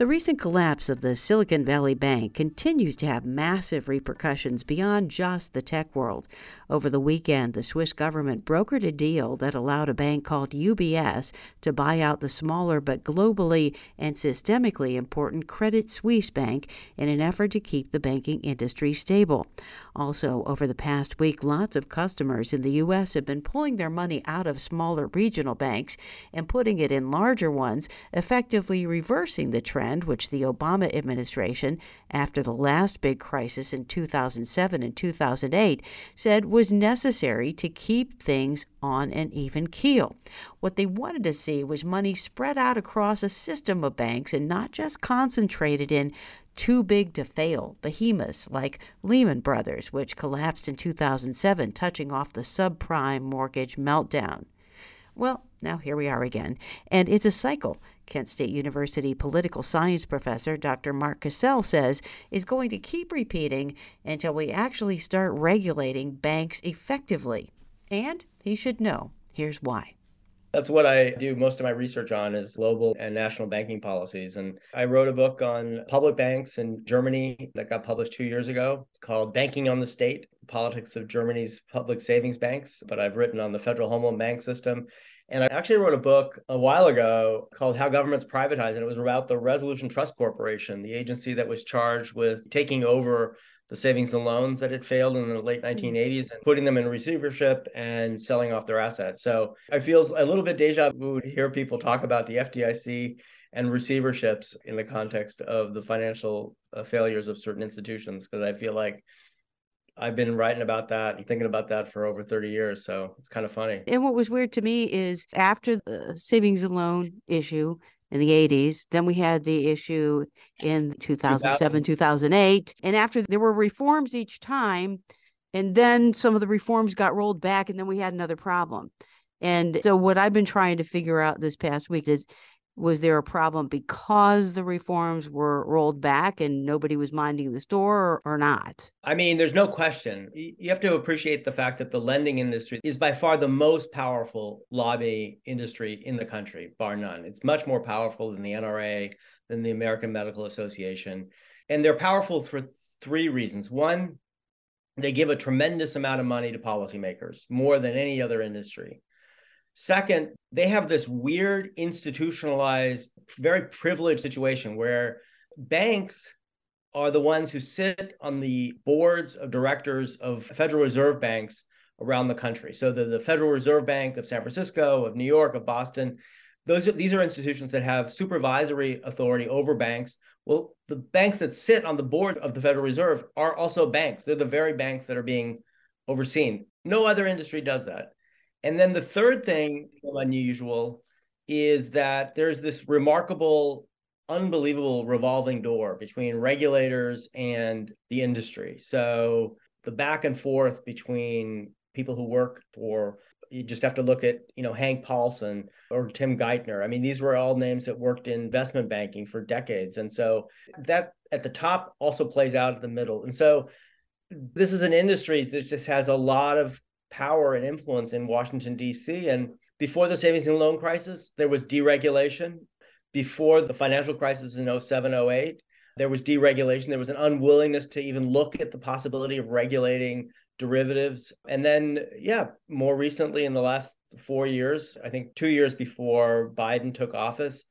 The recent collapse of the Silicon Valley Bank continues to have massive repercussions beyond just the tech world. Over the weekend, the Swiss government brokered a deal that allowed a bank called UBS to buy out the smaller but globally and systemically important Credit Suisse Bank in an effort to keep the banking industry stable. Also, over the past week, lots of customers in the U.S. have been pulling their money out of smaller regional banks and putting it in larger ones, effectively reversing the trend trend which the Obama administration, after the last big crisis in 2007 and 2008, said was necessary to keep things on an even keel. What they wanted to see was money spread out across a system of banks and not just concentrated in too big to fail behemoths like Lehman Brothers, which collapsed in 2007, touching off the subprime mortgage meltdown. Well, now here we are again, and it's a cycle. Kent State University political science professor Dr. Mark Cassell says is going to keep repeating until we actually start regulating banks effectively. And he should know. Here's why. That's what I do most of my research on is global and national banking policies. And I wrote a book on public banks in Germany that got published two years ago. It's called Banking on the State, Politics of Germany's Public Savings Banks. But I've written on the Federal Home Loan Bank System and I actually wrote a book a while ago called How Governments Privatize, and it was about the Resolution Trust Corporation, the agency that was charged with taking over the savings and loans that had failed in the late 1980s mm-hmm. and putting them in receivership and selling off their assets. So I feel a little bit deja vu to hear people talk about the FDIC and receiverships in the context of the financial uh, failures of certain institutions, because I feel like I've been writing about that and thinking about that for over 30 years. So it's kind of funny. And what was weird to me is after the savings and loan issue in the 80s, then we had the issue in 2007, 2008. And after there were reforms each time, and then some of the reforms got rolled back, and then we had another problem. And so, what I've been trying to figure out this past week is was there a problem because the reforms were rolled back and nobody was minding the store or, or, not? I mean, there's no question. You have to appreciate the fact that the lending industry is by far the most powerful lobby industry in the country, bar none. It's much more powerful than the NRA, than the American Medical Association. And they're powerful for three reasons. One, they give a tremendous amount of money to policymakers, more than any other industry. Second, they have this weird institutionalized, very privileged situation where banks are the ones who sit on the boards of directors of Federal Reserve banks around the country. So the, the Federal Reserve Bank of San Francisco, of New York, of Boston, those are, these are institutions that have supervisory authority over banks. Well, the banks that sit on the board of the Federal Reserve are also banks. They're the very banks that are being overseen. No other industry does that. And then the third thing unusual is that there's this remarkable, unbelievable revolving door between regulators and the industry. So the back and forth between people who work for you just have to look at you know Hank Paulson or Tim Geithner. I mean, these were all names that worked in investment banking for decades, and so that at the top also plays out at the middle. And so this is an industry that just has a lot of power and influence in Washington, D.C. And before the savings and loan crisis, there was deregulation. Before the financial crisis in 07, 08, there was deregulation. There was an unwillingness to even look at the possibility of regulating derivatives. And then, yeah, more recently in the last four years, I think two years before Biden took office,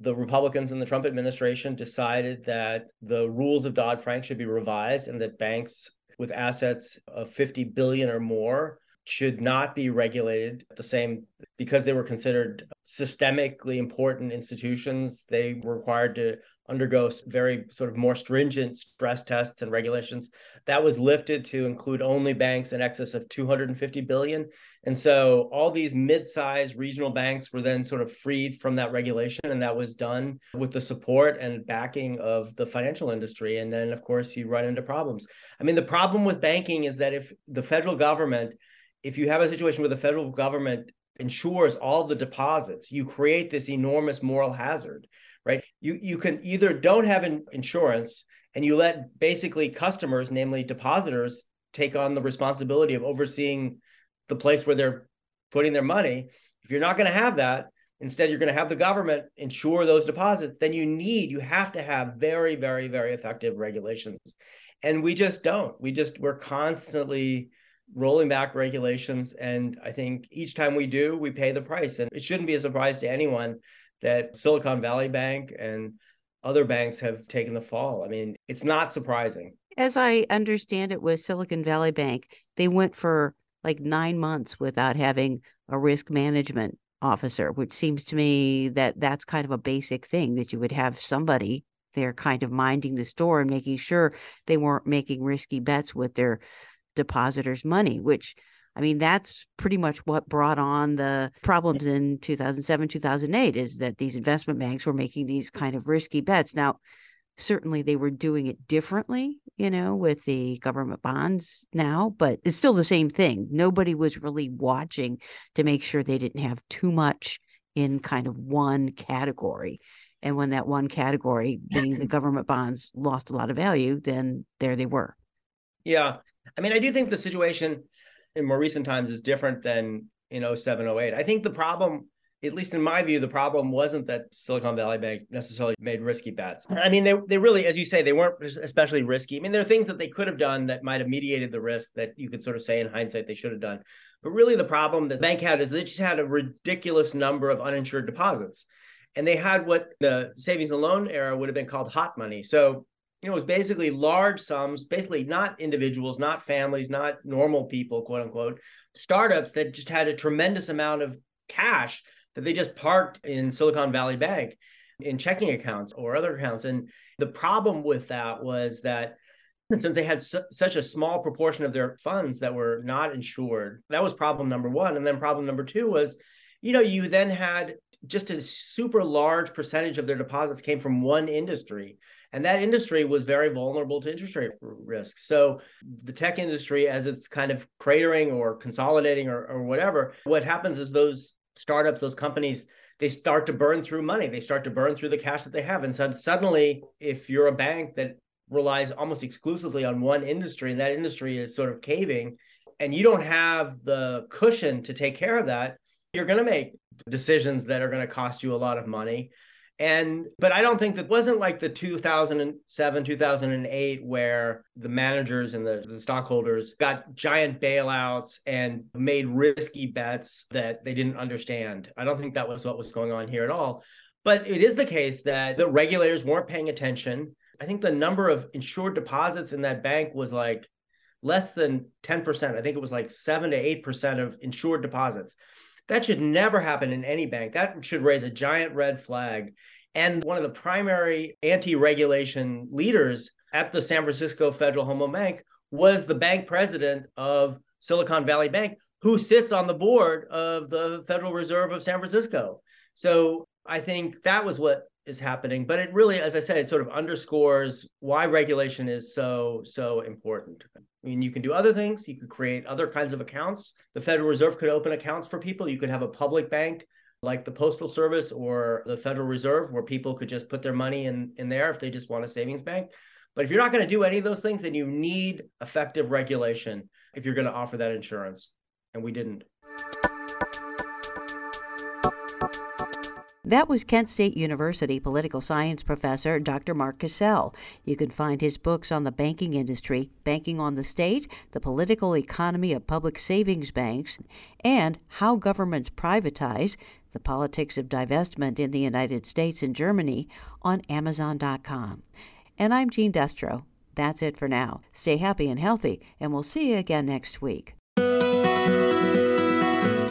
the Republicans in the Trump administration decided that the rules of Dodd Frank should be revised and that banks with assets of 50 billion or more should not be regulated the same because they were considered systemically important institutions. They were required to undergo very sort of more stringent stress tests and regulations. That was lifted to include only banks in excess of 250 billion. And so all these mid-sized regional banks were then sort of freed from that regulation. And that was done with the support and backing of the financial industry. And then, of course, you run into problems. I mean, the problem with banking is that if the federal government if you have a situation where the federal government insures all the deposits, you create this enormous moral hazard, right? You you can either don't have an insurance and you let basically customers, namely depositors, take on the responsibility of overseeing the place where they're putting their money. If you're not going to have that, instead you're going to have the government insure those deposits, then you need, you have to have very, very, very effective regulations. And we just don't. We just, we're constantly rolling back regulations. And I think each time we do, we pay the price. And it shouldn't be a surprise to anyone that Silicon Valley Bank and other banks have taken the fall. I mean, it's not surprising. As I understand it with Silicon Valley Bank, they went for like nine months without having a risk management officer, which seems to me that that's kind of a basic thing that you would have somebody there kind of minding the store and making sure they weren't making risky bets with their depositors' money, which I mean, that's pretty much what brought on the problems in 2007, 2008 is that these investment banks were making these kind of risky bets. Now, certainly they were doing it differently, you know, with the government bonds now, but it's still the same thing. Nobody was really watching to make sure they didn't have too much in kind of one category. And when that one category, being the government bonds, lost a lot of value, then there they were. Yeah. I mean, I do think the situation in more recent times is different than in 07, 08. I think the problem, at least in my view, the problem wasn't that Silicon Valley Bank necessarily made risky bets. I mean, they, they really, as you say, they weren't especially risky. I mean, there are things that they could have done that might have mediated the risk that you could sort of say in hindsight they should have done. But really, the problem that the bank had is they just had a ridiculous number of uninsured deposits. And they had what the savings and loan era would have been called hot money. So you know, it was basically large sums, basically not individuals, not families, not normal people, quote unquote, startups that just had a tremendous amount of cash that they just parked in Silicon Valley Bank in checking accounts or other accounts. And the problem with that was that since they had su- such a small proportion of their funds that were not insured, that was problem number one. And then problem number two was, you know, you then had just a super large percentage of their deposits came from one industry and that industry was very vulnerable to interest rate risk. So the tech industry, as it's kind of cratering or consolidating or, or whatever, what happens is those startups, those companies, they start to burn through money. They start to burn through the cash that they have. And so suddenly, if you're a bank that relies almost exclusively on one industry and that industry is sort of caving, and you don't have the cushion to take care of that, you're going to make decisions that are going to cost you a lot of money and but I don't think that wasn't like the 2007, 2008, where the managers and the, the stockholders got giant bailouts and made risky bets that they didn't understand. I don't think that was what was going on here at all. But it is the case that the regulators weren't paying attention. I think the number of insured deposits in that bank was like less than 10%. I think it was like 7 to 8% of insured deposits. That should never happen in any bank. That should raise a giant red flag. And one of the primary anti regulation leaders at the San Francisco Federal Home Loan Bank was the bank president of Silicon Valley Bank, who sits on the board of the Federal Reserve of San Francisco. So I think that was what is happening. But it really, as I said, it sort of underscores why regulation is so, so important. I mean, you can do other things. You could create other kinds of accounts. The Federal Reserve could open accounts for people. You could have a public bank like the Postal Service or the Federal Reserve where people could just put their money in, in there if they just want a savings bank. But if you're not going to do any of those things, then you need effective regulation if you're going to offer that insurance. And we didn't. That was Kent State University political science professor Dr. Mark Cassell. You can find his books on the banking industry, Banking on the State, The Political Economy of Public Savings Banks, and How Governments Privatize, The Politics of Divestment in the United States and Germany on Amazon.com. And I'm Jeanne Destro. That's it for now. Stay happy and healthy, and we'll see you again next week.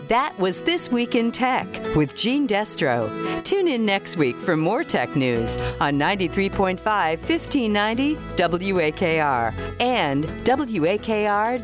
That was This Week in Tech with Jeanne Destro. Tune in next week for more tech news on 93.5 1590 WAKR and WAKR.net.